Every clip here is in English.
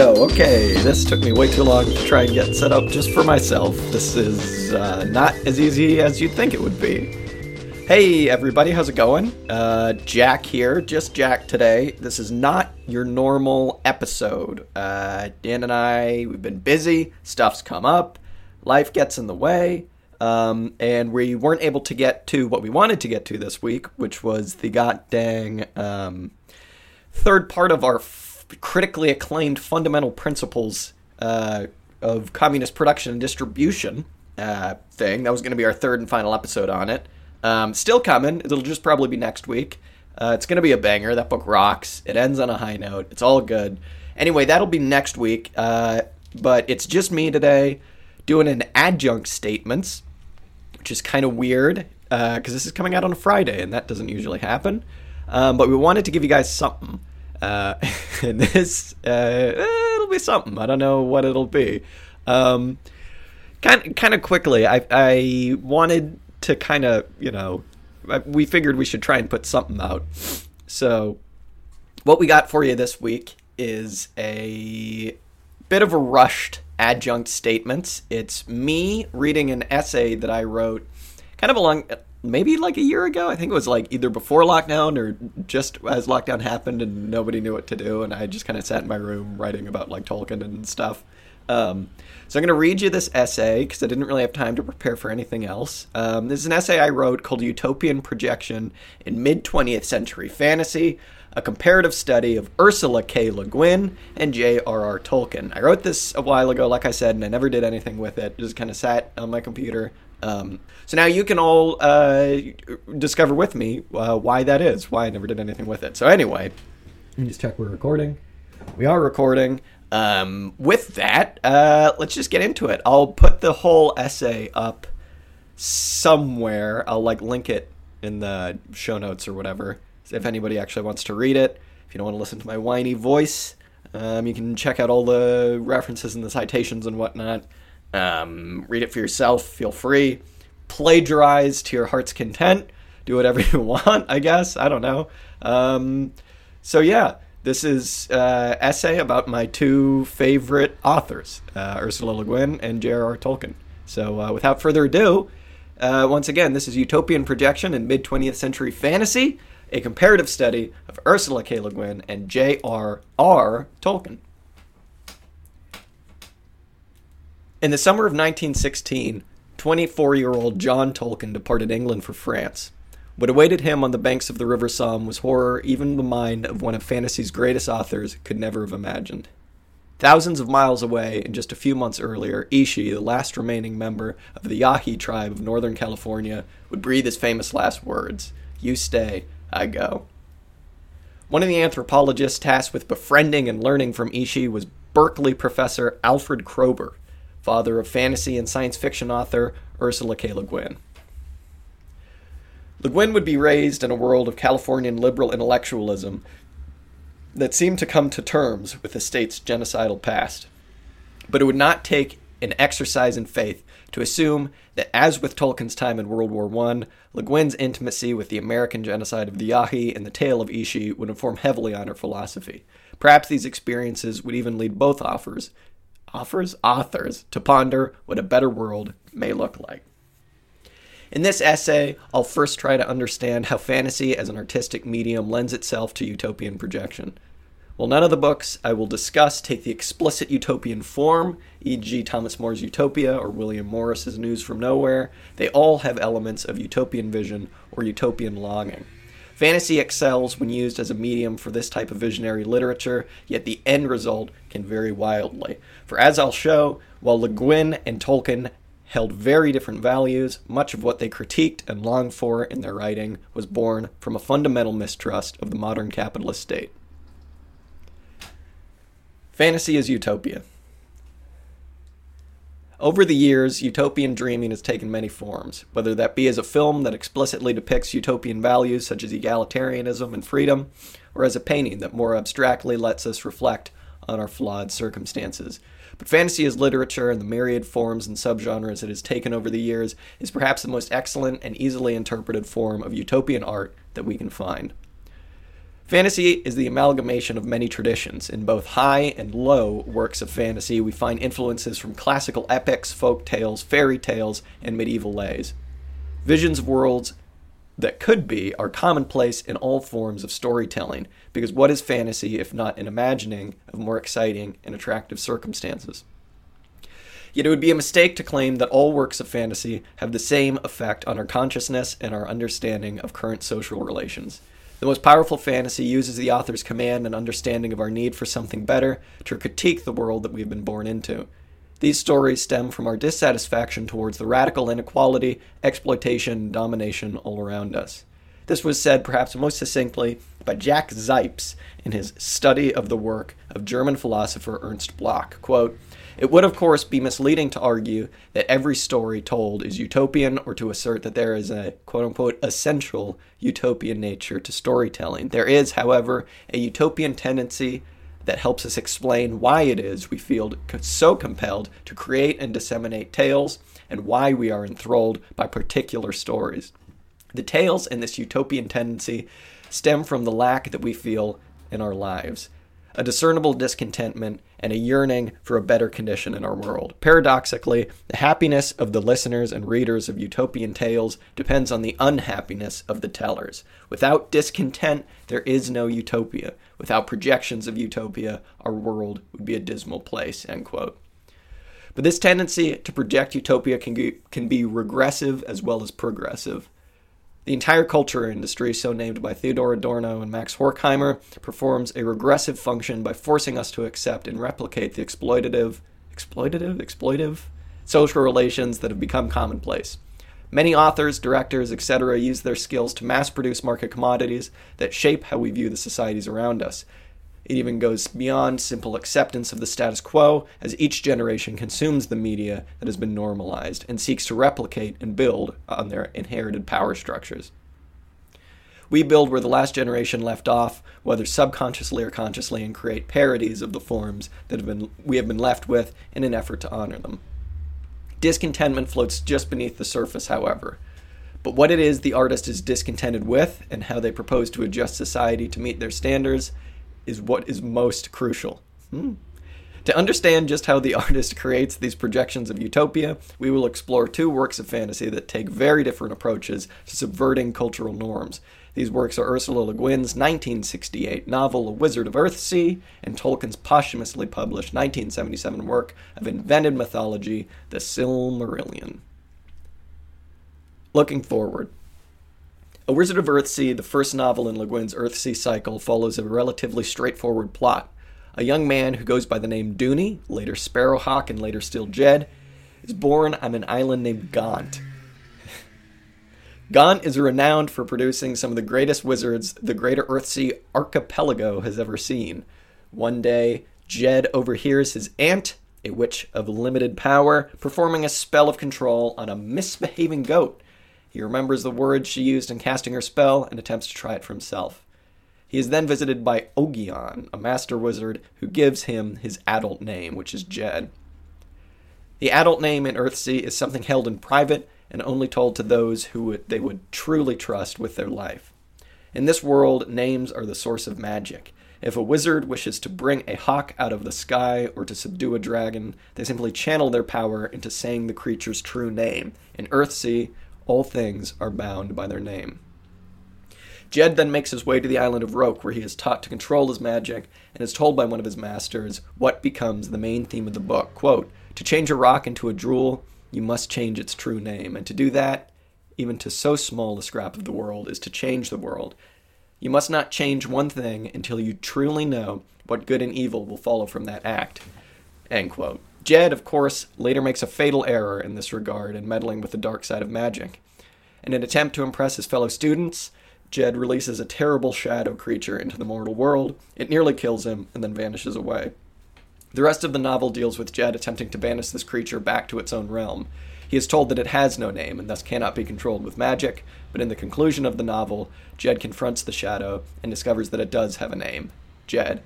Go. Okay, this took me way too long to try and get set up just for myself. This is uh, not as easy as you'd think it would be. Hey, everybody, how's it going? Uh, Jack here, just Jack today. This is not your normal episode. Uh, Dan and I, we've been busy, stuff's come up, life gets in the way, um, and we weren't able to get to what we wanted to get to this week, which was the god dang um, third part of our critically acclaimed fundamental principles uh, of communist production and distribution uh, thing. That was going to be our third and final episode on it. Um, still coming. It'll just probably be next week. Uh, it's going to be a banger. That book rocks. It ends on a high note. It's all good. Anyway, that'll be next week. Uh, but it's just me today doing an adjunct statements, which is kind of weird because uh, this is coming out on a Friday and that doesn't usually happen. Um, but we wanted to give you guys something. Uh, and this, uh, it'll be something. I don't know what it'll be. Um, kind, kind of quickly, I, I wanted to kind of, you know, we figured we should try and put something out. So, what we got for you this week is a bit of a rushed adjunct statements. It's me reading an essay that I wrote kind of along maybe like a year ago. I think it was like either before lockdown or just as lockdown happened and nobody knew what to do, and I just kind of sat in my room writing about like Tolkien and stuff. Um, so I'm going to read you this essay because I didn't really have time to prepare for anything else. Um, this is an essay I wrote called "Utopian Projection in Mid 20th Century Fantasy." A comparative study of Ursula K. Le Guin and J.R.R. Tolkien. I wrote this a while ago, like I said, and I never did anything with it. Just kind of sat on my computer, um, so now you can all uh, discover with me uh, why that is, why I never did anything with it. So anyway, let me just check we're recording. We are recording. Um, with that, uh, let's just get into it. I'll put the whole essay up somewhere. I'll like link it in the show notes or whatever. If anybody actually wants to read it, if you don't want to listen to my whiny voice, um, you can check out all the references and the citations and whatnot. Um, read it for yourself. Feel free. Plagiarize to your heart's content. Do whatever you want, I guess. I don't know. Um, so, yeah, this is uh, essay about my two favorite authors, uh, Ursula Le Guin and J.R.R. Tolkien. So, uh, without further ado, uh, once again, this is Utopian Projection in Mid 20th Century Fantasy, a comparative study of Ursula K. Le Guin and J.R.R. Tolkien. In the summer of 1916, 24 year old John Tolkien departed England for France. What awaited him on the banks of the River Somme was horror even the mind of one of fantasy's greatest authors could never have imagined. Thousands of miles away, and just a few months earlier, Ishi, the last remaining member of the Yahi tribe of Northern California, would breathe his famous last words You stay, I go. One of the anthropologists tasked with befriending and learning from Ishi was Berkeley professor Alfred Kroeber, father of fantasy and science fiction author Ursula K. Le Guin. Le Guin would be raised in a world of Californian liberal intellectualism that seemed to come to terms with the state's genocidal past. But it would not take an exercise in faith to assume that, as with Tolkien's time in World War I, Le Guin's intimacy with the American genocide of the Yahi and the tale of Ishi would inform heavily on her philosophy. Perhaps these experiences would even lead both offers offers authors to ponder what a better world may look like. In this essay, I'll first try to understand how fantasy as an artistic medium lends itself to utopian projection. While none of the books I will discuss take the explicit utopian form, e.g., Thomas More's Utopia or William Morris's News from Nowhere, they all have elements of utopian vision or utopian longing. Fantasy excels when used as a medium for this type of visionary literature, yet the end result can vary wildly. For as I'll show, while Le Guin and Tolkien held very different values, much of what they critiqued and longed for in their writing was born from a fundamental mistrust of the modern capitalist state. Fantasy is utopia. Over the years, utopian dreaming has taken many forms, whether that be as a film that explicitly depicts utopian values such as egalitarianism and freedom, or as a painting that more abstractly lets us reflect on our flawed circumstances. But fantasy as literature and the myriad forms and subgenres it has taken over the years is perhaps the most excellent and easily interpreted form of utopian art that we can find. Fantasy is the amalgamation of many traditions. In both high and low works of fantasy, we find influences from classical epics, folk tales, fairy tales, and medieval lays. Visions of worlds that could be are commonplace in all forms of storytelling, because what is fantasy if not an imagining of more exciting and attractive circumstances? Yet it would be a mistake to claim that all works of fantasy have the same effect on our consciousness and our understanding of current social relations. The most powerful fantasy uses the author's command and understanding of our need for something better to critique the world that we've been born into. These stories stem from our dissatisfaction towards the radical inequality, exploitation, and domination all around us. This was said perhaps most succinctly by Jack Zipes in his study of the work of German philosopher Ernst Bloch. Quote, it would, of course, be misleading to argue that every story told is utopian or to assert that there is a quote unquote essential utopian nature to storytelling. There is, however, a utopian tendency that helps us explain why it is we feel so compelled to create and disseminate tales and why we are enthralled by particular stories. The tales in this utopian tendency stem from the lack that we feel in our lives a discernible discontentment, and a yearning for a better condition in our world. Paradoxically, the happiness of the listeners and readers of utopian tales depends on the unhappiness of the tellers. Without discontent, there is no utopia. Without projections of utopia, our world would be a dismal place. End quote. But this tendency to project utopia can can be regressive as well as progressive. The entire culture industry, so named by Theodor Adorno and Max Horkheimer, performs a regressive function by forcing us to accept and replicate the exploitative, exploitative, exploitive social relations that have become commonplace. Many authors, directors, etc., use their skills to mass produce market commodities that shape how we view the societies around us, it even goes beyond simple acceptance of the status quo as each generation consumes the media that has been normalized and seeks to replicate and build on their inherited power structures. We build where the last generation left off, whether subconsciously or consciously, and create parodies of the forms that have been, we have been left with in an effort to honor them. Discontentment floats just beneath the surface, however. But what it is the artist is discontented with and how they propose to adjust society to meet their standards is what is most crucial. Hmm. To understand just how the artist creates these projections of utopia, we will explore two works of fantasy that take very different approaches to subverting cultural norms. These works are Ursula Le Guin's 1968 novel A Wizard of Earthsea and Tolkien's posthumously published 1977 work of invented mythology, The Silmarillion. Looking forward, a Wizard of Earthsea, the first novel in Le Guin's Earthsea cycle, follows a relatively straightforward plot. A young man who goes by the name Duny, later Sparrowhawk, and later still Ged, is born on an island named Gont. Gont is renowned for producing some of the greatest wizards the greater Earthsea archipelago has ever seen. One day, Ged overhears his aunt, a witch of limited power, performing a spell of control on a misbehaving goat he remembers the words she used in casting her spell and attempts to try it for himself. He is then visited by Ogion, a master wizard, who gives him his adult name, which is Ged. The adult name in Earthsea is something held in private and only told to those who they would truly trust with their life. In this world, names are the source of magic. If a wizard wishes to bring a hawk out of the sky or to subdue a dragon, they simply channel their power into saying the creature's true name. In Earthsea, all things are bound by their name. Ged then makes his way to the island of Roke, where he is taught to control his magic and is told by one of his masters what becomes the main theme of the book. Quote, To change a rock into a jewel, you must change its true name. And to do that, even to so small a scrap of the world, is to change the world. You must not change one thing until you truly know what good and evil will follow from that act. End quote. Ged, of course, later makes a fatal error in this regard in meddling with the dark side of magic. In an attempt to impress his fellow students, Ged releases a terrible shadow creature into the mortal world. It nearly kills him and then vanishes away. The rest of the novel deals with Ged attempting to banish this creature back to its own realm. He is told that it has no name and thus cannot be controlled with magic, but in the conclusion of the novel, Ged confronts the shadow and discovers that it does have a name Ged.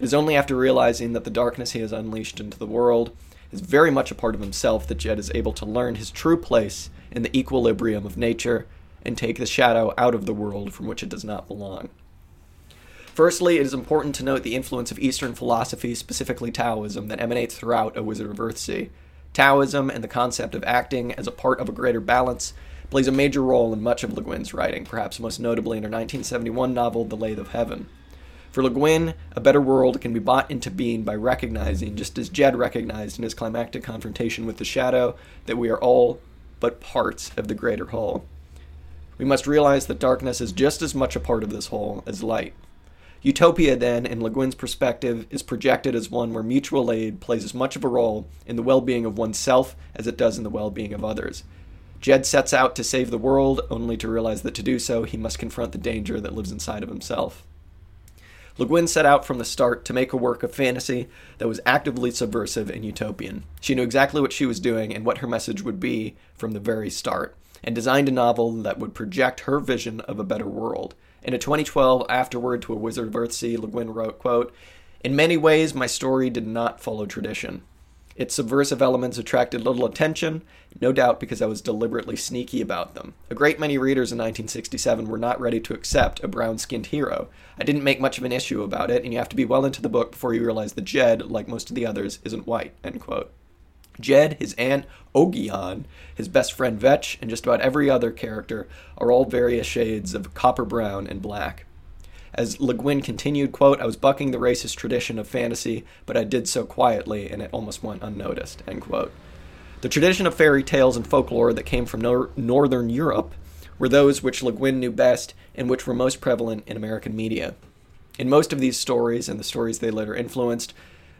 It is only after realizing that the darkness he has unleashed into the world is very much a part of himself that Ged is able to learn his true place in the equilibrium of nature and take the shadow out of the world from which it does not belong. Firstly, it is important to note the influence of Eastern philosophy, specifically Taoism, that emanates throughout A Wizard of Earthsea. Taoism and the concept of acting as a part of a greater balance plays a major role in much of Le Guin's writing, perhaps most notably in her 1971 novel, The Lathe of Heaven. For Le Guin, a better world can be brought into being by recognizing, just as Ged recognized in his climactic confrontation with the Shadow, that we are all but parts of the greater whole. We must realize that darkness is just as much a part of this whole as light. Utopia, then, in Le Guin's perspective, is projected as one where mutual aid plays as much of a role in the well being of oneself as it does in the well being of others. Ged sets out to save the world, only to realize that to do so, he must confront the danger that lives inside of himself. Le Guin set out from the start to make a work of fantasy that was actively subversive and utopian. She knew exactly what she was doing and what her message would be from the very start, and designed a novel that would project her vision of a better world. In a 2012 afterword to A Wizard of Earthsea, Le Guin wrote, quote, In many ways, my story did not follow tradition. Its subversive elements attracted little attention, no doubt because I was deliberately sneaky about them. A great many readers in 1967 were not ready to accept a brown skinned hero. I didn't make much of an issue about it, and you have to be well into the book before you realize that Ged, like most of the others, isn't white. End quote. Ged, his aunt Ogion, his best friend Vetch, and just about every other character are all various shades of copper brown and black. As Le Guin continued, quote, I was bucking the racist tradition of fantasy, but I did so quietly and it almost went unnoticed, end quote. The tradition of fairy tales and folklore that came from nor- Northern Europe were those which Le Guin knew best and which were most prevalent in American media. In most of these stories and the stories they later influenced,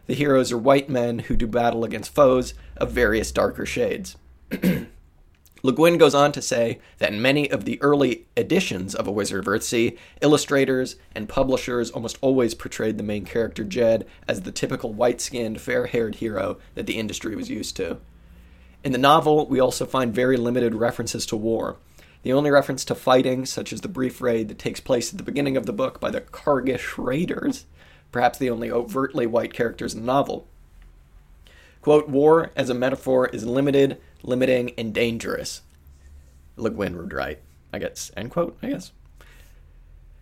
the heroes are white men who do battle against foes of various darker shades. Le Guin goes on to say that in many of the early editions of A Wizard of Earthsea, illustrators and publishers almost always portrayed the main character Ged as the typical white skinned, fair haired hero that the industry was used to. In the novel, we also find very limited references to war. The only reference to fighting, such as the brief raid that takes place at the beginning of the book by the Kargish Raiders, perhaps the only overtly white characters in the novel. Quote, war as a metaphor is limited, limiting, and dangerous. Le Guin would write, I guess, end quote, I guess.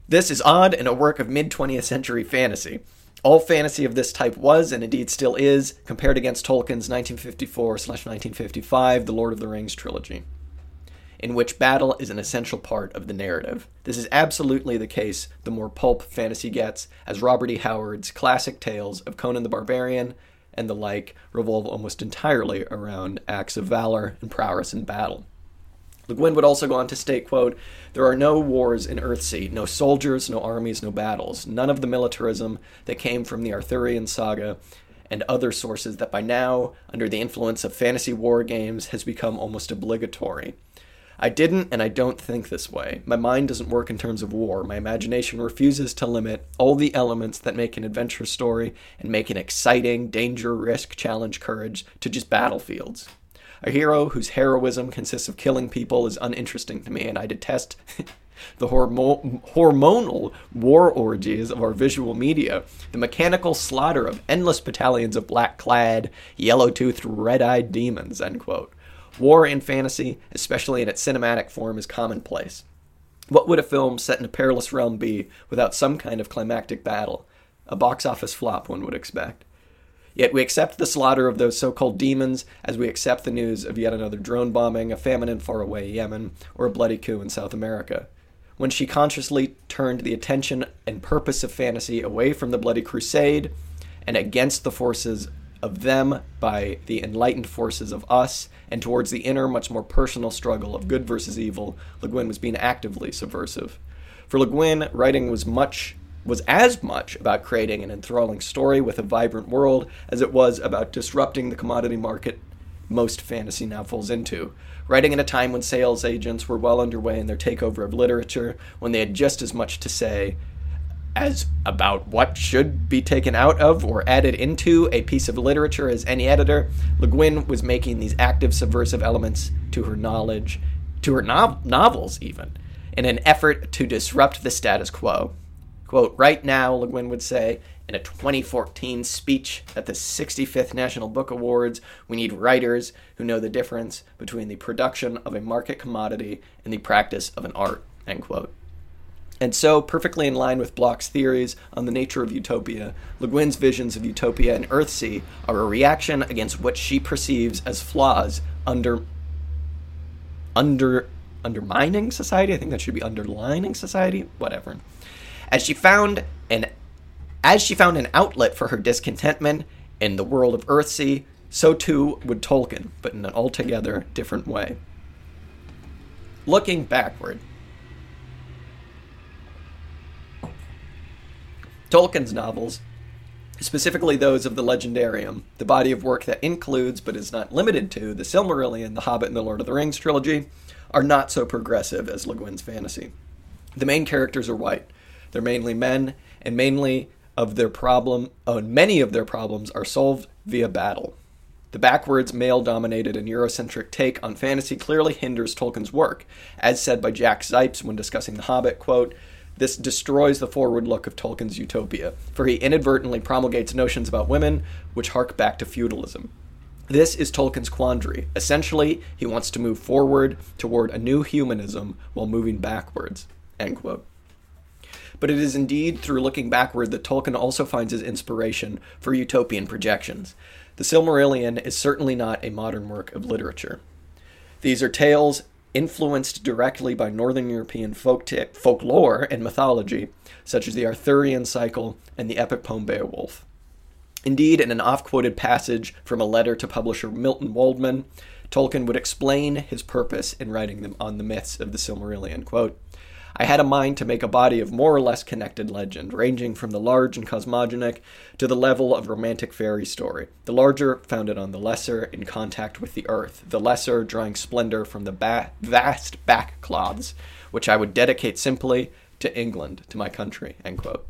This is odd and a work of mid 20th century fantasy. All fantasy of this type was, and indeed still is, compared against Tolkien's 1954 1955 The Lord of the Rings trilogy, in which battle is an essential part of the narrative. This is absolutely the case the more pulp fantasy gets, as Robert E. Howard's classic tales of Conan the Barbarian, and the like revolve almost entirely around acts of valor and prowess in battle. Le Guin would also go on to state, quote, There are no wars in Earthsea, no soldiers, no armies, no battles, none of the militarism that came from the Arthurian saga and other sources that by now, under the influence of fantasy war games, has become almost obligatory. I didn't and I don't think this way. My mind doesn't work in terms of war. My imagination refuses to limit all the elements that make an adventure story and make an exciting danger, risk, challenge, courage to just battlefields. A hero whose heroism consists of killing people is uninteresting to me, and I detest the hormo- hormonal war orgies of our visual media, the mechanical slaughter of endless battalions of black clad, yellow toothed, red eyed demons. End quote. War in fantasy, especially in its cinematic form, is commonplace. What would a film set in a perilous realm be without some kind of climactic battle? A box office flop, one would expect. Yet we accept the slaughter of those so called demons as we accept the news of yet another drone bombing, a famine in faraway Yemen, or a bloody coup in South America. When she consciously turned the attention and purpose of fantasy away from the bloody crusade and against the forces of them by the enlightened forces of us and towards the inner, much more personal struggle of good versus evil, Le Guin was being actively subversive. For Le Guin, writing was much was as much about creating an enthralling story with a vibrant world as it was about disrupting the commodity market most fantasy now falls into. Writing at a time when sales agents were well underway in their takeover of literature, when they had just as much to say as about what should be taken out of or added into a piece of literature as any editor, Le Guin was making these active subversive elements to her knowledge, to her no- novels even, in an effort to disrupt the status quo. Quote, right now, Le Guin would say, in a 2014 speech at the 65th National Book Awards, we need writers who know the difference between the production of a market commodity and the practice of an art, end quote. And so, perfectly in line with Bloch's theories on the nature of utopia, Le Guin's visions of utopia and Earthsea are a reaction against what she perceives as flaws under under undermining society. I think that should be underlining society. Whatever. As she found an as she found an outlet for her discontentment in the world of Earthsea, so too would Tolkien, but in an altogether different way. Looking backward, Tolkien's novels, specifically those of the Legendarium, the body of work that includes but is not limited to the Silmarillion, the Hobbit, and the Lord of the Rings trilogy, are not so progressive as Le Guin's fantasy. The main characters are white. They're mainly men, and mainly of their problem, oh, many of their problems are solved via battle. The backwards, male dominated, and Eurocentric take on fantasy clearly hinders Tolkien's work. As said by Jack Zipes when discussing The Hobbit, quote, this destroys the forward look of Tolkien's utopia, for he inadvertently promulgates notions about women which hark back to feudalism. This is Tolkien's quandary. Essentially, he wants to move forward toward a new humanism while moving backwards. End quote. But it is indeed through looking backward that Tolkien also finds his inspiration for utopian projections. The Silmarillion is certainly not a modern work of literature. These are tales influenced directly by Northern European folk t- folklore and mythology, such as the Arthurian cycle and the epic poem Beowulf. Indeed, in an oft quoted passage from a letter to publisher Milton Waldman, Tolkien would explain his purpose in writing them on the myths of the Silmarillion. Quote, I had a mind to make a body of more or less connected legend, ranging from the large and cosmogonic to the level of romantic fairy story. The larger founded on the lesser in contact with the earth, the lesser drawing splendor from the ba- vast back cloths, which I would dedicate simply to England, to my country. End quote.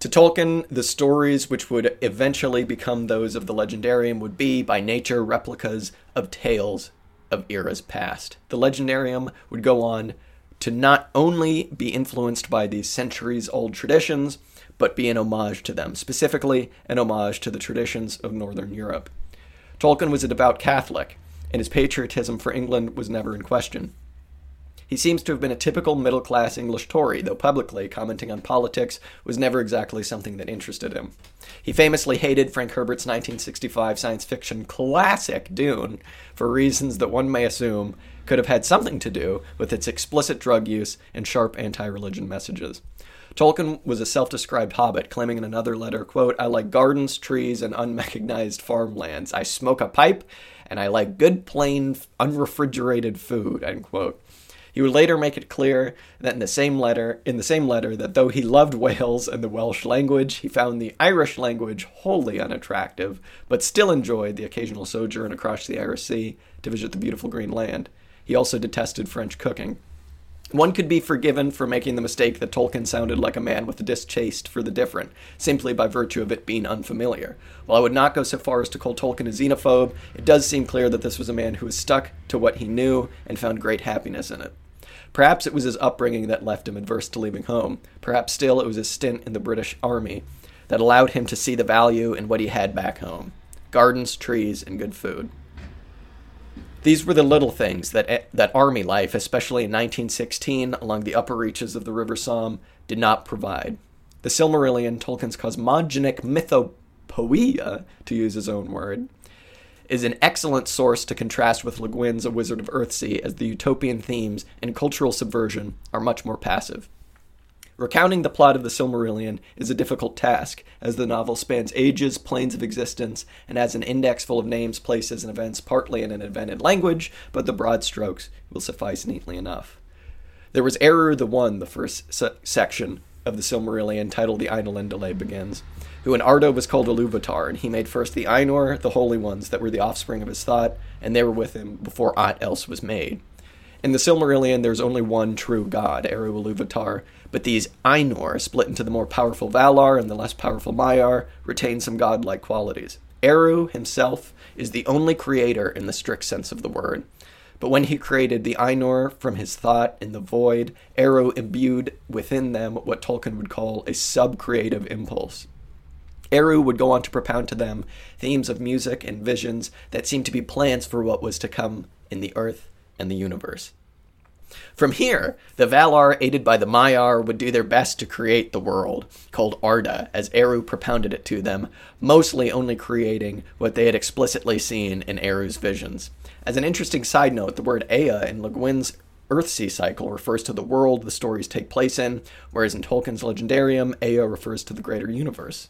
To Tolkien, the stories which would eventually become those of the Legendarium would be, by nature, replicas of tales of eras past. The Legendarium would go on to not only be influenced by these centuries old traditions, but be an homage to them, specifically an homage to the traditions of Northern Europe. Tolkien was a devout Catholic, and his patriotism for England was never in question. He seems to have been a typical middle class English Tory, though publicly commenting on politics was never exactly something that interested him. He famously hated Frank Herbert's 1965 science fiction classic Dune for reasons that one may assume could have had something to do with its explicit drug use and sharp anti religion messages. Tolkien was a self described hobbit, claiming in another letter, quote, I like gardens, trees, and unmechanized farmlands. I smoke a pipe, and I like good, plain, unrefrigerated food, end quote. He would later make it clear that in the same letter, in the same letter, that though he loved Wales and the Welsh language, he found the Irish language wholly unattractive, but still enjoyed the occasional sojourn across the Irish Sea to visit the beautiful green land. He also detested French cooking. One could be forgiven for making the mistake that Tolkien sounded like a man with a distaste for the different, simply by virtue of it being unfamiliar. While I would not go so far as to call Tolkien a xenophobe, it does seem clear that this was a man who was stuck to what he knew and found great happiness in it. Perhaps it was his upbringing that left him adverse to leaving home. Perhaps still it was his stint in the British Army that allowed him to see the value in what he had back home gardens, trees, and good food. These were the little things that eh, that army life, especially in 1916 along the upper reaches of the River Somme, did not provide. The Silmarillion, Tolkien's cosmogonic mythopoeia, to use his own word, is an excellent source to contrast with Le Guin's A Wizard of Earthsea, as the utopian themes and cultural subversion are much more passive. Recounting the plot of the Silmarillion is a difficult task, as the novel spans ages, planes of existence, and has an index full of names, places, and events partly in an invented language, but the broad strokes will suffice neatly enough. There was Eru the One, the first se- section of the Silmarillion, titled The Ainulindale, begins, who in Arda was called Iluvatar, and he made first the Ainur, the holy ones that were the offspring of his thought, and they were with him before aught else was made. In the Silmarillion, there's only one true god, Eru Iluvatar, but these Ainur, split into the more powerful Valar and the less powerful Maiar, retain some godlike qualities. Eru himself is the only creator in the strict sense of the word. But when he created the Ainur from his thought in the void, Eru imbued within them what Tolkien would call a sub-creative impulse. Eru would go on to propound to them themes of music and visions that seemed to be plans for what was to come in the earth and the universe. From here, the Valar, aided by the Maiar, would do their best to create the world, called Arda, as Eru propounded it to them, mostly only creating what they had explicitly seen in Eru's visions. As an interesting side note, the word Ea in Le Guin's Earthsea cycle refers to the world the stories take place in, whereas in Tolkien's Legendarium, Ea refers to the greater universe.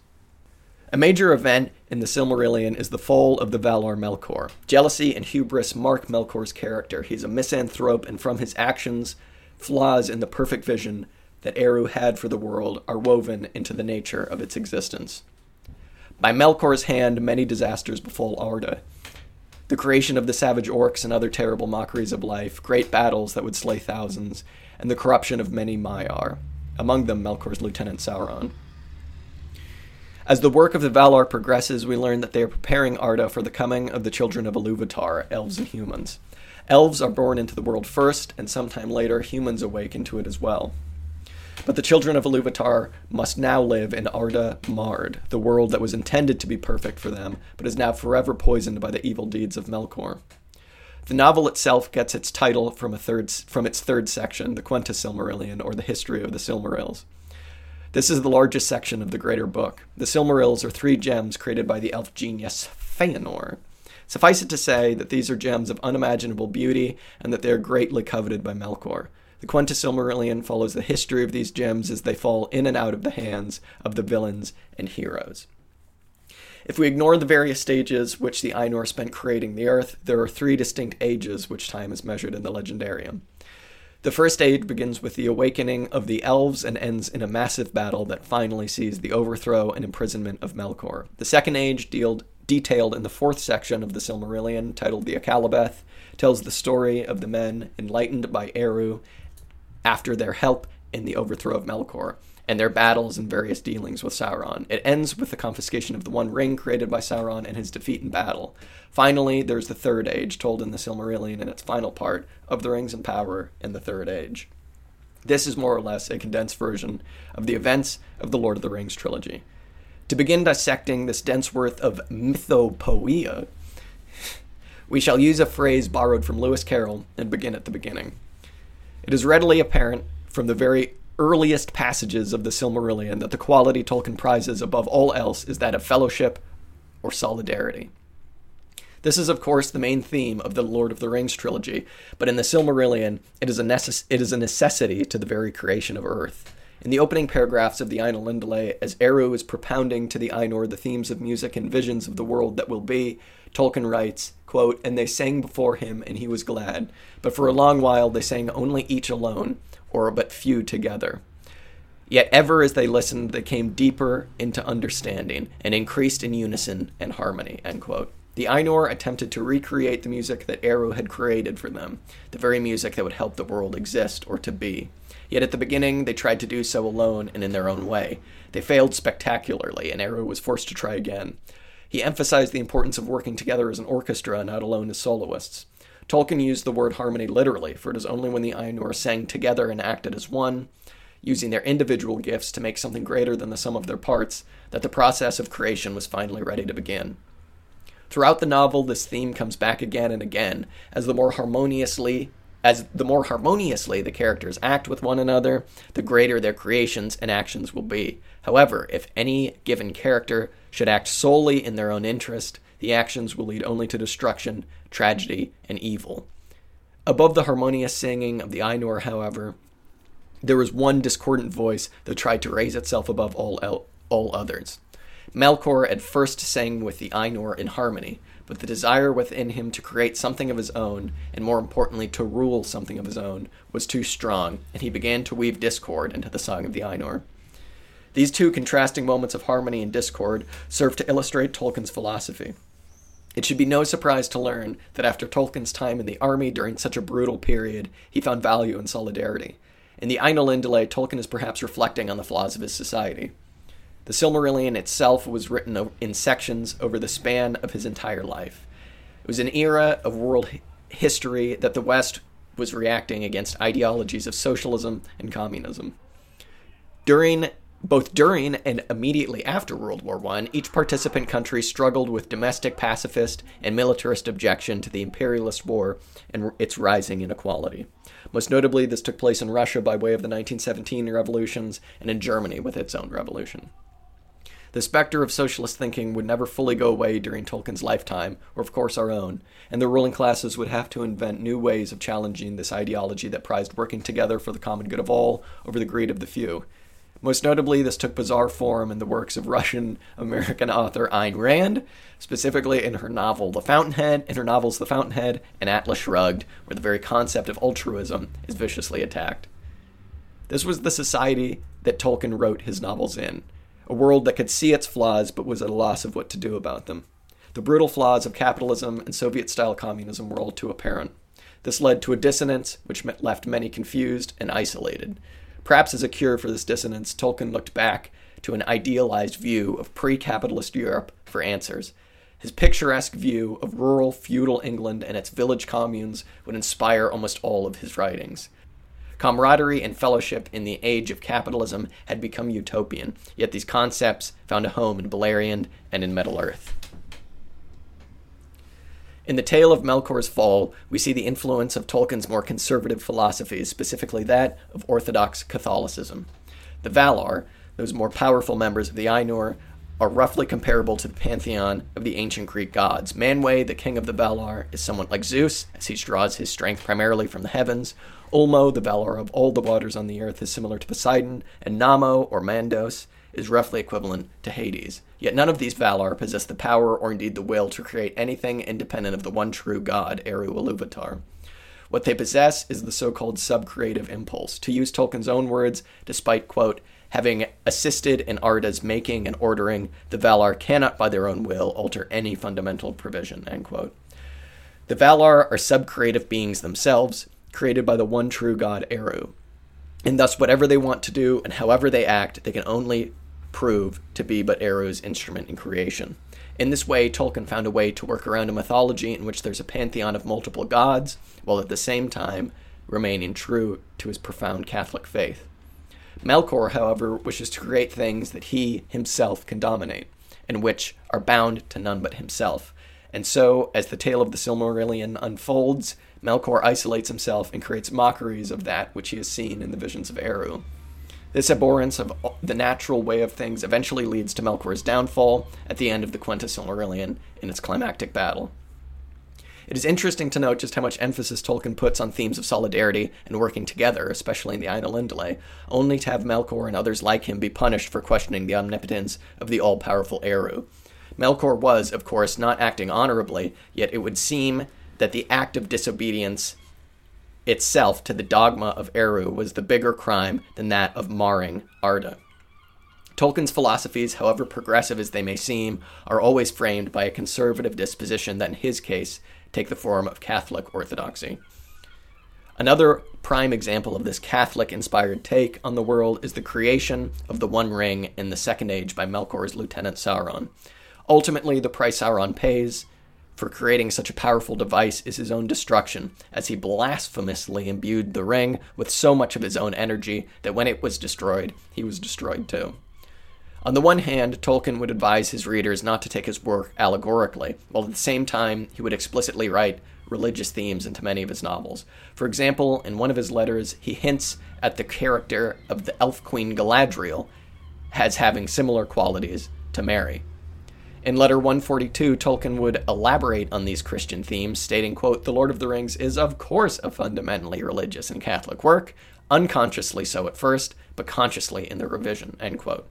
A major event in the Silmarillion is the fall of the Valar Melkor. Jealousy and hubris mark Melkor's character. He's a misanthrope, and from his actions, flaws in the perfect vision that Eru had for the world are woven into the nature of its existence. By Melkor's hand, many disasters befall Arda. The creation of the savage orcs and other terrible mockeries of life, great battles that would slay thousands, and the corruption of many Maiar, among them Melkor's lieutenant Sauron. As the work of the Valar progresses, we learn that they are preparing Arda for the coming of the children of Iluvatar, elves and humans. Elves are born into the world first, and sometime later humans awake into it as well. But the children of Iluvatar must now live in Arda Marred, the world that was intended to be perfect for them, but is now forever poisoned by the evil deeds of Melkor. The novel itself gets its title from, a third, from its third section, the Quenta Silmarillion, or the history of the Silmarils. This is the largest section of the greater book. The Silmarils are three gems created by the elf genius Feanor. Suffice it to say that these are gems of unimaginable beauty and that they are greatly coveted by Melkor. The Quenta Silmarillion follows the history of these gems as they fall in and out of the hands of the villains and heroes. If we ignore the various stages which the Ainur spent creating the earth, there are three distinct ages which time is measured in the Legendarium. The first age begins with the awakening of the elves and ends in a massive battle that finally sees the overthrow and imprisonment of Melkor. The second age, dealed, detailed in the fourth section of the Silmarillion, titled the Akallabeth, tells the story of the men enlightened by Eru after their help in the overthrow of Melkor and their battles and various dealings with Sauron. It ends with the confiscation of the One Ring created by Sauron and his defeat in battle. Finally, there's the Third Age, told in the Silmarillion in its final part, of the Rings and Power in the Third Age. This is more or less a condensed version of the events of the Lord of the Rings trilogy. To begin dissecting this dense worth of mythopoeia, we shall use a phrase borrowed from Lewis Carroll and begin at the beginning. It is readily apparent from the very earliest passages of the Silmarillion that the quality Tolkien prizes above all else is that of fellowship or solidarity. This is, of course, the main theme of the Lord of the Rings trilogy, but in the Silmarillion, it is a, necess- it is a necessity to the very creation of Earth. In the opening paragraphs of the Ainulindale, as Eru is propounding to the Ainur the themes of music and visions of the world that will be, Tolkien writes, quote, And they sang before him, and he was glad. But for a long while they sang only each alone, or but few together. Yet ever as they listened, they came deeper into understanding and increased in unison and harmony. The Ainur attempted to recreate the music that Eru had created for them, the very music that would help the world exist or to be. Yet at the beginning, they tried to do so alone and in their own way. They failed spectacularly, and Eru was forced to try again. He emphasized the importance of working together as an orchestra, not alone as soloists. Tolkien used the word harmony literally, for it is only when the Ainur sang together and acted as one, using their individual gifts to make something greater than the sum of their parts, that the process of creation was finally ready to begin. Throughout the novel, this theme comes back again and again, as the more harmoniously as the more harmoniously the characters act with one another, the greater their creations and actions will be. However, if any given character should act solely in their own interest, the actions will lead only to destruction, tragedy, and evil. Above the harmonious singing of the Ainur, however, there was one discordant voice that tried to raise itself above all, el- all others. Melkor at first sang with the Ainur in harmony, but the desire within him to create something of his own, and more importantly, to rule something of his own, was too strong, and he began to weave discord into the song of the Ainur. These two contrasting moments of harmony and discord serve to illustrate Tolkien's philosophy. It should be no surprise to learn that after Tolkien's time in the army during such a brutal period, he found value in solidarity. In the Ainulindale, Tolkien is perhaps reflecting on the flaws of his society. The Silmarillion itself was written in sections over the span of his entire life. It was an era of world history that the West was reacting against ideologies of socialism and communism. During Both during and immediately after World War I, each participant country struggled with domestic pacifist and militarist objection to the imperialist war and its rising inequality. Most notably, this took place in Russia by way of the 1917 revolutions and in Germany with its own revolution. The specter of socialist thinking would never fully go away during Tolkien's lifetime, or of course our own, and the ruling classes would have to invent new ways of challenging this ideology that prized working together for the common good of all over the greed of the few. Most notably, this took bizarre form in the works of Russian American author Ayn Rand, specifically in her novel The Fountainhead, in her novels The Fountainhead and Atlas Shrugged, where the very concept of altruism is viciously attacked. This was the society that Tolkien wrote his novels in, a world that could see its flaws but was at a loss of what to do about them. The brutal flaws of capitalism and Soviet style communism were all too apparent. This led to a dissonance which left many confused and isolated. Perhaps as a cure for this dissonance, Tolkien looked back to an idealized view of pre capitalist Europe for answers. His picturesque view of rural feudal England and its village communes would inspire almost all of his writings. Camaraderie and fellowship in the age of capitalism had become utopian, yet these concepts found a home in Beleriand and in Middle Earth. In the tale of Melkor's fall, we see the influence of Tolkien's more conservative philosophies, specifically that of Orthodox Catholicism. The Valar, those more powerful members of the Ainur, are roughly comparable to the pantheon of the ancient Greek gods. Manwë, the king of the Valar, is somewhat like Zeus, as he draws his strength primarily from the heavens. Ulmo, the Valar of all the waters on the earth, is similar to Poseidon, and Namo, or Mandos, is roughly equivalent to Hades. Yet none of these Valar possess the power or indeed the will to create anything independent of the one true god, Eru Iluvatar. What they possess is the so called subcreative impulse. To use Tolkien's own words, despite, quote, having assisted in Arda's making and ordering, the Valar cannot by their own will alter any fundamental provision. End quote. The Valar are subcreative beings themselves, created by the one true god Eru. And thus, whatever they want to do and however they act, they can only prove to be but Eru's instrument in creation. In this way, Tolkien found a way to work around a mythology in which there's a pantheon of multiple gods, while at the same time remaining true to his profound Catholic faith. Melkor, however, wishes to create things that he himself can dominate, and which are bound to none but himself. And so, as the tale of the Silmarillion unfolds, Melkor isolates himself and creates mockeries of that which he has seen in the visions of Eru. This abhorrence of the natural way of things eventually leads to Melkor's downfall at the end of the Quenta Silmarillion in its climactic battle. It is interesting to note just how much emphasis Tolkien puts on themes of solidarity and working together, especially in the Ainulindalë, only to have Melkor and others like him be punished for questioning the omnipotence of the all powerful Eru. Melkor was, of course, not acting honorably, yet it would seem that the act of disobedience itself to the dogma of Eru was the bigger crime than that of marring Arda. Tolkien's philosophies, however progressive as they may seem, are always framed by a conservative disposition that, in his case, take the form of Catholic orthodoxy. Another prime example of this Catholic inspired take on the world is the creation of the One Ring in the Second Age by Melkor's lieutenant Sauron. Ultimately, the price Sauron pays for creating such a powerful device is his own destruction, as he blasphemously imbued the ring with so much of his own energy that when it was destroyed, he was destroyed too. On the one hand, Tolkien would advise his readers not to take his work allegorically, while at the same time he would explicitly write religious themes into many of his novels. For example, in one of his letters, he hints at the character of the elf queen Galadriel as having similar qualities to Mary. In letter 142, Tolkien would elaborate on these Christian themes, stating, quote, The Lord of the Rings is of course a fundamentally religious and Catholic work, unconsciously so at first, but consciously in the revision, end quote.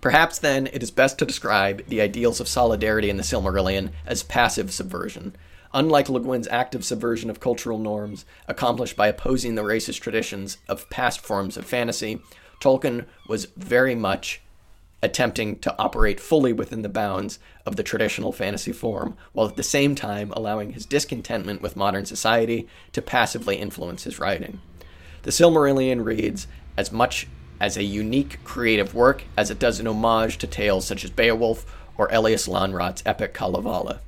Perhaps then it is best to describe the ideals of solidarity in the Silmarillion as passive subversion. Unlike Le Guin's active subversion of cultural norms, accomplished by opposing the racist traditions of past forms of fantasy, Tolkien was very much attempting to operate fully within the bounds of the traditional fantasy form, while at the same time allowing his discontentment with modern society to passively influence his writing. The Silmarillion reads as much as a unique creative work as it does an homage to tales such as Beowulf or Elias Lönnrot's epic Kalevala.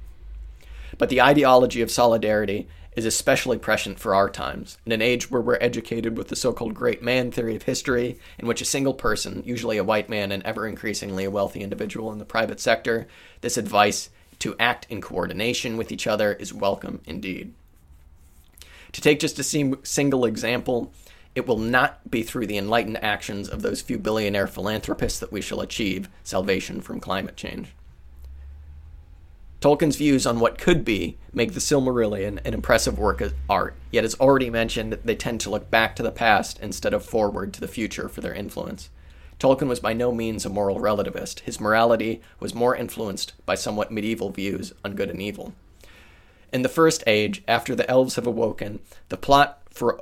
But the ideology of solidarity is especially prescient for our times, in an age where we're educated with the so called great man theory of history, in which a single person, usually a white man and ever increasingly a wealthy individual in the private sector, this advice to act in coordination with each other is welcome indeed. To take just a single example, it will not be through the enlightened actions of those few billionaire philanthropists that we shall achieve salvation from climate change. Tolkien's views on what could be make the Silmarillion an impressive work of art, yet as already mentioned, they tend to look back to the past instead of forward to the future for their influence. Tolkien was by no means a moral relativist. His morality was more influenced by somewhat medieval views on good and evil. In the First Age, after the elves have awoken, the plot for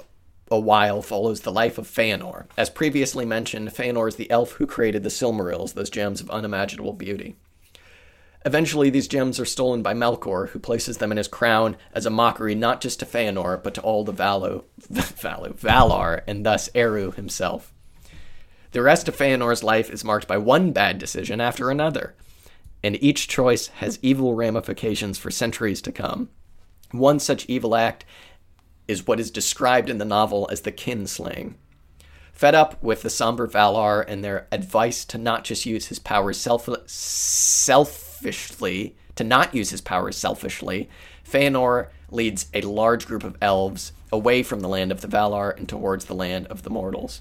a while follows the life of Feanor. As previously mentioned, Feanor is the elf who created the Silmarils, those gems of unimaginable beauty. Eventually, these gems are stolen by Melkor, who places them in his crown as a mockery not just to Feanor, but to all the Valu, Valu, Valar, and thus Eru himself. The rest of Feanor's life is marked by one bad decision after another, and each choice has evil ramifications for centuries to come. One such evil act is what is described in the novel as the kinslaying. Fed up with the somber Valar and their advice to not just use his powers self- self selfishly, to not use his powers selfishly, Feanor leads a large group of elves away from the land of the Valar and towards the land of the mortals.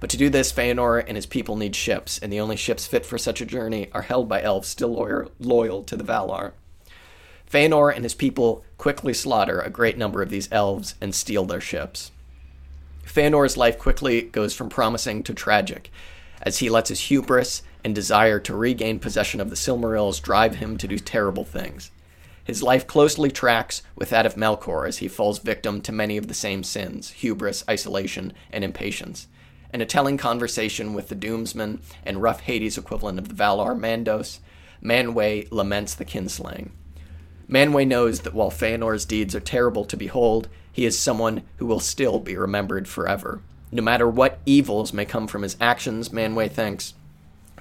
But to do this, Feanor and his people need ships, and the only ships fit for such a journey are held by elves still loyal, loyal to the Valar. Feanor and his people quickly slaughter a great number of these elves and steal their ships. Feanor's life quickly goes from promising to tragic, as he lets his hubris and desire to regain possession of the Silmarils drive him to do terrible things. His life closely tracks with that of Melkor as he falls victim to many of the same sins hubris, isolation, and impatience. In a telling conversation with the Doomsman and rough Hades equivalent of the Valar Mandos, Manwë laments the kinslaying. Manwë knows that while Feanor's deeds are terrible to behold, he is someone who will still be remembered forever. No matter what evils may come from his actions, Manwë thinks,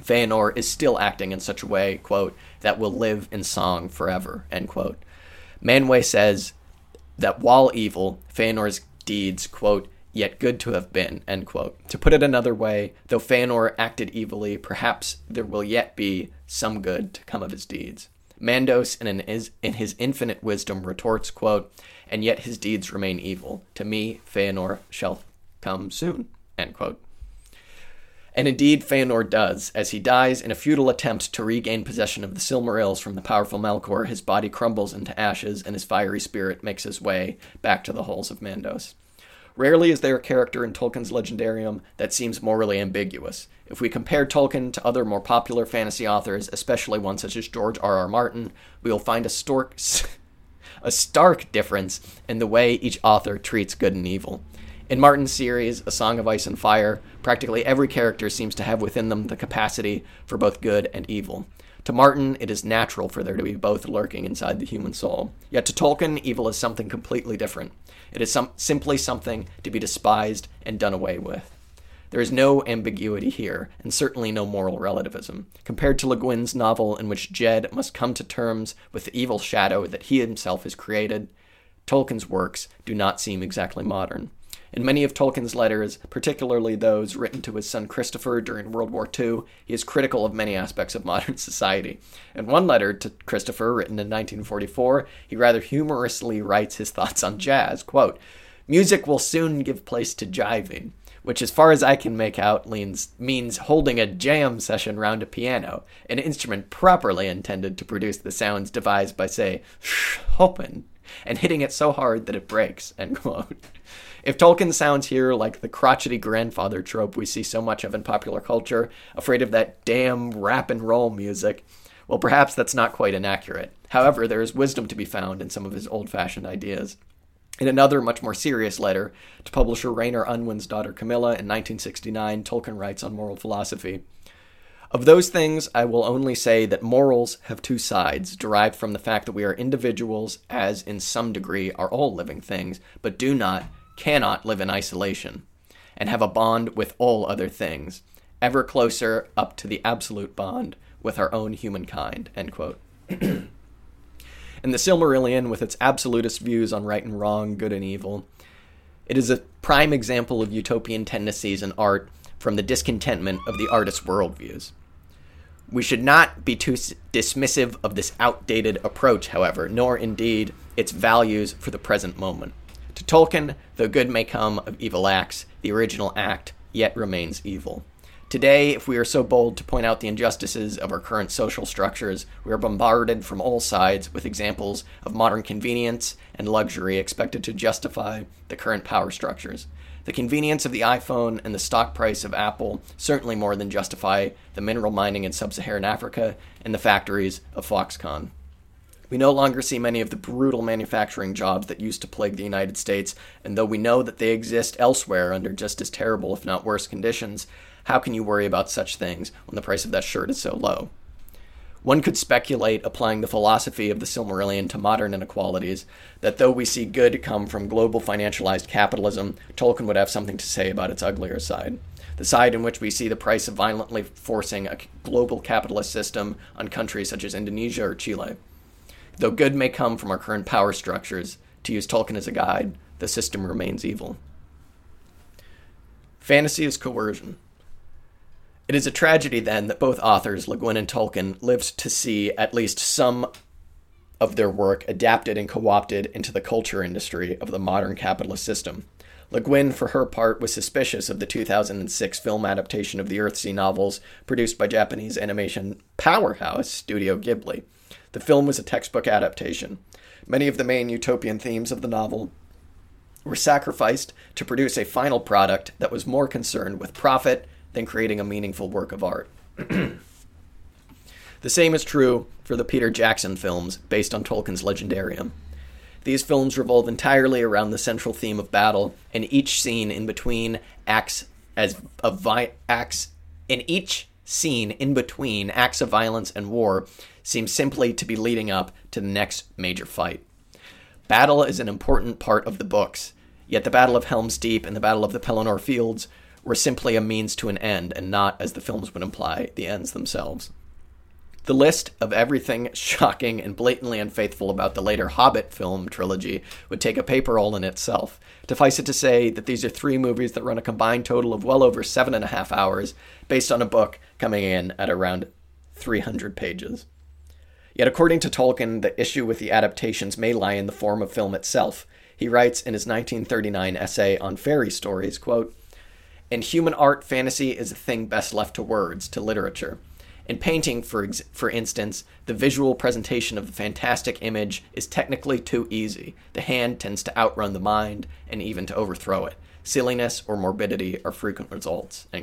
Feanor is still acting in such a way, quote, that will live in song forever, end quote. Manwë says that while evil, Feanor's deeds, quote, yet good to have been, end quote. To put it another way, though Feanor acted evilly, perhaps there will yet be some good to come of his deeds. Mandos, in, his, in his infinite wisdom, retorts, quote, and yet his deeds remain evil. To me, Feanor shall come soon, end quote. And indeed, Feanor does. As he dies in a futile attempt to regain possession of the Silmarils from the powerful Melkor, his body crumbles into ashes and his fiery spirit makes his way back to the halls of Mandos. Rarely is there a character in Tolkien's legendarium that seems morally ambiguous. If we compare Tolkien to other more popular fantasy authors, especially one such as George R. R. Martin, we will find a, stork, a stark difference in the way each author treats good and evil. In Martin's series, A Song of Ice and Fire, practically every character seems to have within them the capacity for both good and evil. To Martin, it is natural for there to be both lurking inside the human soul. Yet to Tolkien, evil is something completely different. It is some, simply something to be despised and done away with. There is no ambiguity here, and certainly no moral relativism. Compared to Le Guin's novel, in which Ged must come to terms with the evil shadow that he himself has created, Tolkien's works do not seem exactly modern. In many of Tolkien's letters, particularly those written to his son Christopher during World War II, he is critical of many aspects of modern society. In one letter to Christopher, written in 1944, he rather humorously writes his thoughts on jazz. Quote, Music will soon give place to jiving, which, as far as I can make out, leans, means holding a jam session round a piano, an instrument properly intended to produce the sounds devised by, say, Chopin, and hitting it so hard that it breaks. End quote. If Tolkien sounds here like the crotchety grandfather trope we see so much of in popular culture, afraid of that damn rap and roll music, well, perhaps that's not quite inaccurate. However, there is wisdom to be found in some of his old fashioned ideas. In another, much more serious letter to publisher Rayner Unwin's daughter Camilla in 1969, Tolkien writes on moral philosophy. Of those things, I will only say that morals have two sides, derived from the fact that we are individuals, as in some degree are all living things, but do not, cannot live in isolation and have a bond with all other things, ever closer up to the absolute bond with our own humankind. End quote. and the Silmarillion, with its absolutist views on right and wrong, good and evil. It is a prime example of utopian tendencies in art from the discontentment of the artist's worldviews. We should not be too dismissive of this outdated approach, however, nor indeed its values for the present moment. To Tolkien, though good may come of evil acts, the original act yet remains evil. Today, if we are so bold to point out the injustices of our current social structures, we are bombarded from all sides with examples of modern convenience and luxury expected to justify the current power structures. The convenience of the iPhone and the stock price of Apple certainly more than justify the mineral mining in sub Saharan Africa and the factories of Foxconn. We no longer see many of the brutal manufacturing jobs that used to plague the United States, and though we know that they exist elsewhere under just as terrible, if not worse, conditions, how can you worry about such things when the price of that shirt is so low? One could speculate, applying the philosophy of the Silmarillion to modern inequalities, that though we see good come from global financialized capitalism, Tolkien would have something to say about its uglier side. The side in which we see the price of violently forcing a global capitalist system on countries such as Indonesia or Chile. Though good may come from our current power structures, to use Tolkien as a guide, the system remains evil. Fantasy is coercion. It is a tragedy, then, that both authors, Le Guin and Tolkien, lived to see at least some of their work adapted and co opted into the culture industry of the modern capitalist system. Le Guin, for her part, was suspicious of the 2006 film adaptation of the Earthsea novels produced by Japanese animation powerhouse Studio Ghibli. The film was a textbook adaptation. Many of the main utopian themes of the novel were sacrificed to produce a final product that was more concerned with profit than creating a meaningful work of art. the same is true for the Peter Jackson films based on Tolkien's Legendarium. These films revolve entirely around the central theme of battle, and each scene in between acts as of vi- acts in each scene in between acts of violence and war seems simply to be leading up to the next major fight. Battle is an important part of the books, yet the Battle of Helm's Deep and the Battle of the Pelennor Fields were simply a means to an end and not, as the films would imply, the ends themselves. The list of everything shocking and blatantly unfaithful about the later Hobbit film trilogy would take a paper all in itself. Suffice it to say that these are three movies that run a combined total of well over seven and a half hours, based on a book coming in at around 300 pages. Yet, according to Tolkien, the issue with the adaptations may lie in the form of film itself. He writes in his 1939 essay on fairy stories, quote, in human art, fantasy is a thing best left to words, to literature. In painting, for, ex- for instance, the visual presentation of the fantastic image is technically too easy. The hand tends to outrun the mind and even to overthrow it. Silliness or morbidity are frequent results. There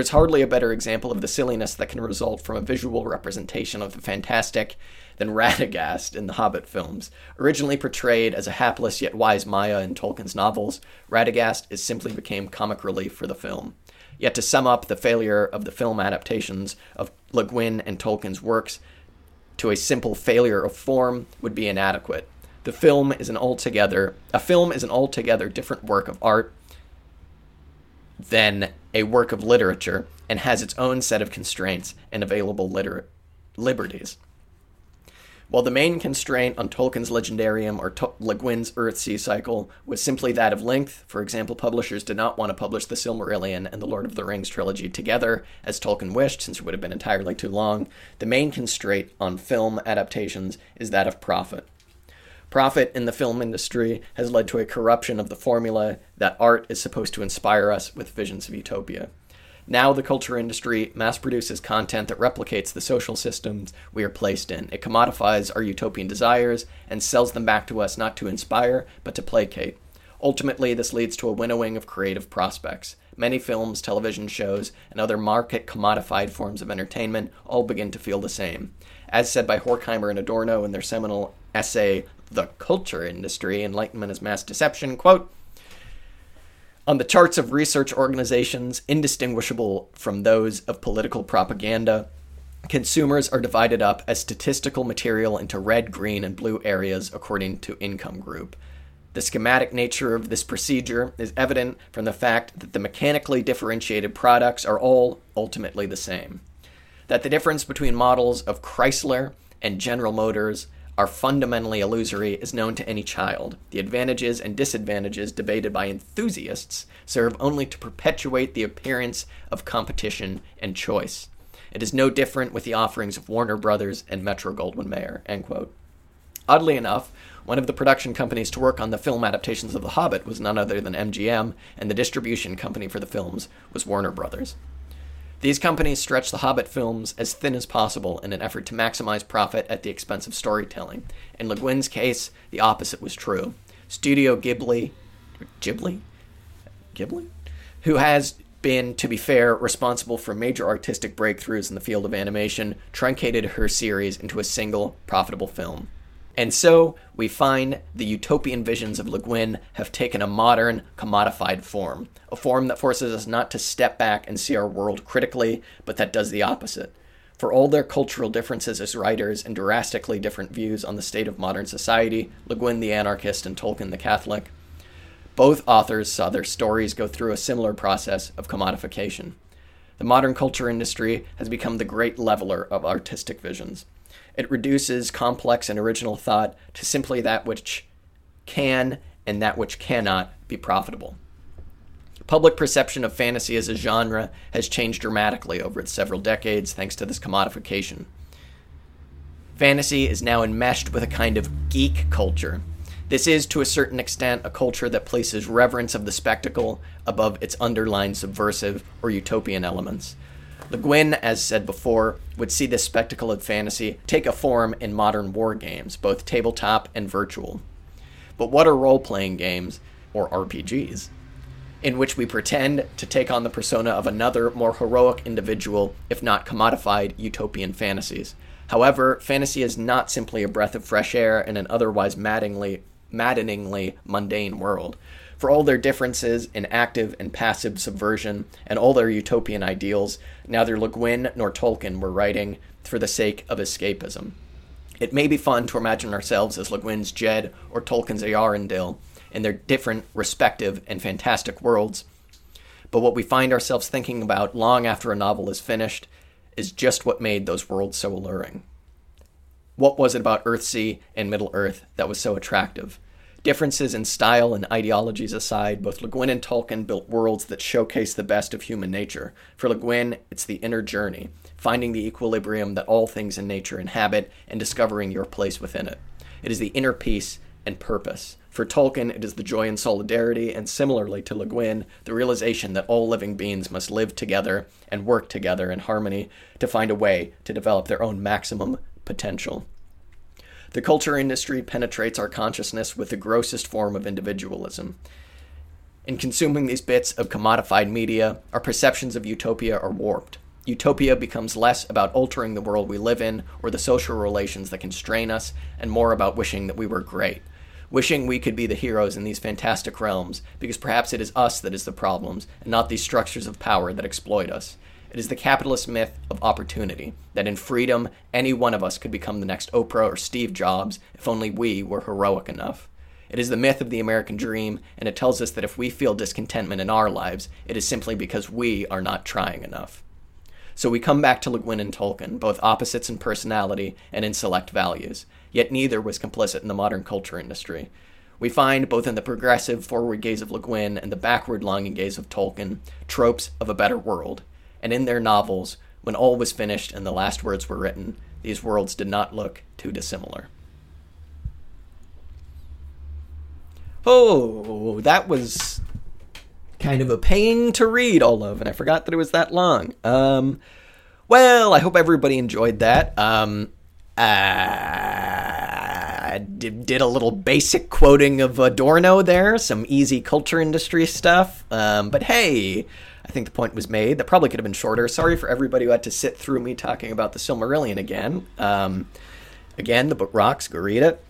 is hardly a better example of the silliness that can result from a visual representation of the fantastic than Radagast in the Hobbit films. Originally portrayed as a hapless yet wise Maia in Tolkien's novels, Radagast is simply became comic relief for the film. Yet to sum up the failure of the film adaptations of Le Guin and Tolkien's works to a simple failure of form would be inadequate. The film is an altogether a film is an altogether different work of art than a work of literature and has its own set of constraints and available liter- liberties. While the main constraint on Tolkien's Legendarium or to- Le Guin's Earthsea cycle was simply that of length, for example, publishers did not want to publish the Silmarillion and the Lord of the Rings trilogy together, as Tolkien wished, since it would have been entirely too long, the main constraint on film adaptations is that of profit. Profit in the film industry has led to a corruption of the formula that art is supposed to inspire us with visions of utopia. Now, the culture industry mass produces content that replicates the social systems we are placed in. It commodifies our utopian desires and sells them back to us not to inspire, but to placate. Ultimately, this leads to a winnowing of creative prospects. Many films, television shows, and other market commodified forms of entertainment all begin to feel the same. As said by Horkheimer and Adorno in their seminal essay, The Culture Industry Enlightenment is Mass Deception, quote, on the charts of research organizations, indistinguishable from those of political propaganda, consumers are divided up as statistical material into red, green, and blue areas according to income group. The schematic nature of this procedure is evident from the fact that the mechanically differentiated products are all ultimately the same. That the difference between models of Chrysler and General Motors are fundamentally illusory is known to any child. The advantages and disadvantages debated by enthusiasts serve only to perpetuate the appearance of competition and choice. It is no different with the offerings of Warner Brothers and Metro Goldwyn Mayer. End quote. Oddly enough, one of the production companies to work on the film adaptations of The Hobbit was none other than MGM, and the distribution company for the films was Warner Brothers. These companies stretch the Hobbit films as thin as possible in an effort to maximize profit at the expense of storytelling. In Le Guin's case, the opposite was true. Studio Ghibli, Ghibli, Ghibli, who has been, to be fair, responsible for major artistic breakthroughs in the field of animation, truncated her series into a single profitable film. And so we find the utopian visions of Le Guin have taken a modern, commodified form, a form that forces us not to step back and see our world critically, but that does the opposite. For all their cultural differences as writers and drastically different views on the state of modern society, Le Guin the anarchist and Tolkien the Catholic, both authors saw their stories go through a similar process of commodification. The modern culture industry has become the great leveler of artistic visions. It reduces complex and original thought to simply that which can and that which cannot be profitable. Public perception of fantasy as a genre has changed dramatically over its several decades thanks to this commodification. Fantasy is now enmeshed with a kind of geek culture. This is, to a certain extent, a culture that places reverence of the spectacle above its underlying subversive or utopian elements. Le Guin, as said before, would see this spectacle of fantasy take a form in modern war games, both tabletop and virtual. But what are role playing games, or RPGs, in which we pretend to take on the persona of another, more heroic individual, if not commodified, utopian fantasies? However, fantasy is not simply a breath of fresh air in an otherwise maddeningly, maddeningly mundane world for all their differences in active and passive subversion and all their utopian ideals, neither Le Guin nor Tolkien were writing for the sake of escapism. It may be fun to imagine ourselves as Le Guin's Ged or Tolkien's Eärendil in their different, respective, and fantastic worlds, but what we find ourselves thinking about long after a novel is finished is just what made those worlds so alluring. What was it about Earthsea and Middle Earth that was so attractive? Differences in style and ideologies aside, both Le Guin and Tolkien built worlds that showcase the best of human nature. For Le Guin, it's the inner journey, finding the equilibrium that all things in nature inhabit and discovering your place within it. It is the inner peace and purpose. For Tolkien, it is the joy and solidarity, and similarly to Le Guin, the realization that all living beings must live together and work together in harmony to find a way to develop their own maximum potential. The culture industry penetrates our consciousness with the grossest form of individualism. In consuming these bits of commodified media, our perceptions of utopia are warped. Utopia becomes less about altering the world we live in or the social relations that constrain us, and more about wishing that we were great. Wishing we could be the heroes in these fantastic realms, because perhaps it is us that is the problems, and not these structures of power that exploit us. It is the capitalist myth of opportunity that in freedom, any one of us could become the next Oprah or Steve Jobs if only we were heroic enough. It is the myth of the American dream, and it tells us that if we feel discontentment in our lives, it is simply because we are not trying enough. So we come back to Le Guin and Tolkien, both opposites in personality and in select values, yet neither was complicit in the modern culture industry. We find, both in the progressive forward gaze of Le Guin and the backward longing gaze of Tolkien, tropes of a better world, and in their novels, when all was finished and the last words were written, these worlds did not look too dissimilar. Oh, that was kind of a pain to read all of, and I forgot that it was that long. Um, well, I hope everybody enjoyed that. Um, uh, did, did a little basic quoting of Adorno there, some easy culture industry stuff. Um, but hey, I think the point was made. That probably could have been shorter. Sorry for everybody who had to sit through me talking about the Silmarillion again. Um, again, the book rocks. Go read it.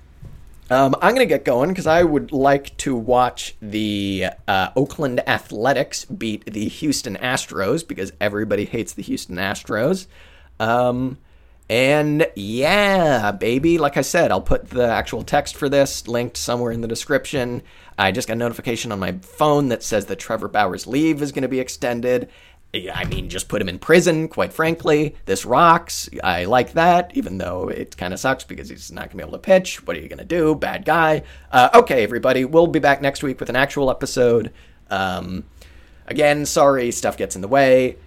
Um, I'm going to get going because I would like to watch the uh, Oakland Athletics beat the Houston Astros because everybody hates the Houston Astros. Um, and yeah, baby, like I said, I'll put the actual text for this linked somewhere in the description. I just got a notification on my phone that says that Trevor Bauer's leave is going to be extended. I mean, just put him in prison, quite frankly. This rocks. I like that, even though it kind of sucks because he's not going to be able to pitch. What are you going to do? Bad guy. Uh, okay, everybody, we'll be back next week with an actual episode. Um, again, sorry, stuff gets in the way.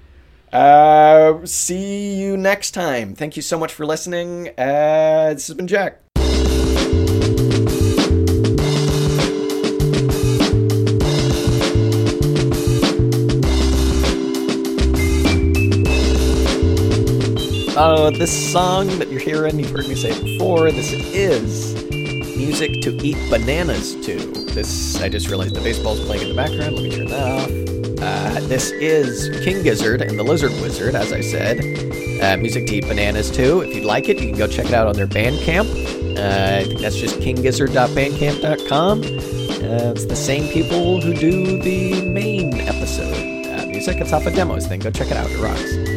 Uh, see you next time. Thank you so much for listening. Uh, this has been Jack. Uh, this song that you're hearing, you've heard me say before. This is music to eat bananas to. This, I just realized the baseball's playing in the background. Let me turn that off. Uh, this is King Gizzard and the Lizard Wizard, as I said. Uh, music eat bananas too. If you'd like it, you can go check it out on their Bandcamp. Uh, I think that's just kinggizzard.bandcamp.com. Uh, it's the same people who do the main episode uh, music. It's off of demos thing. Go check it out. It rocks.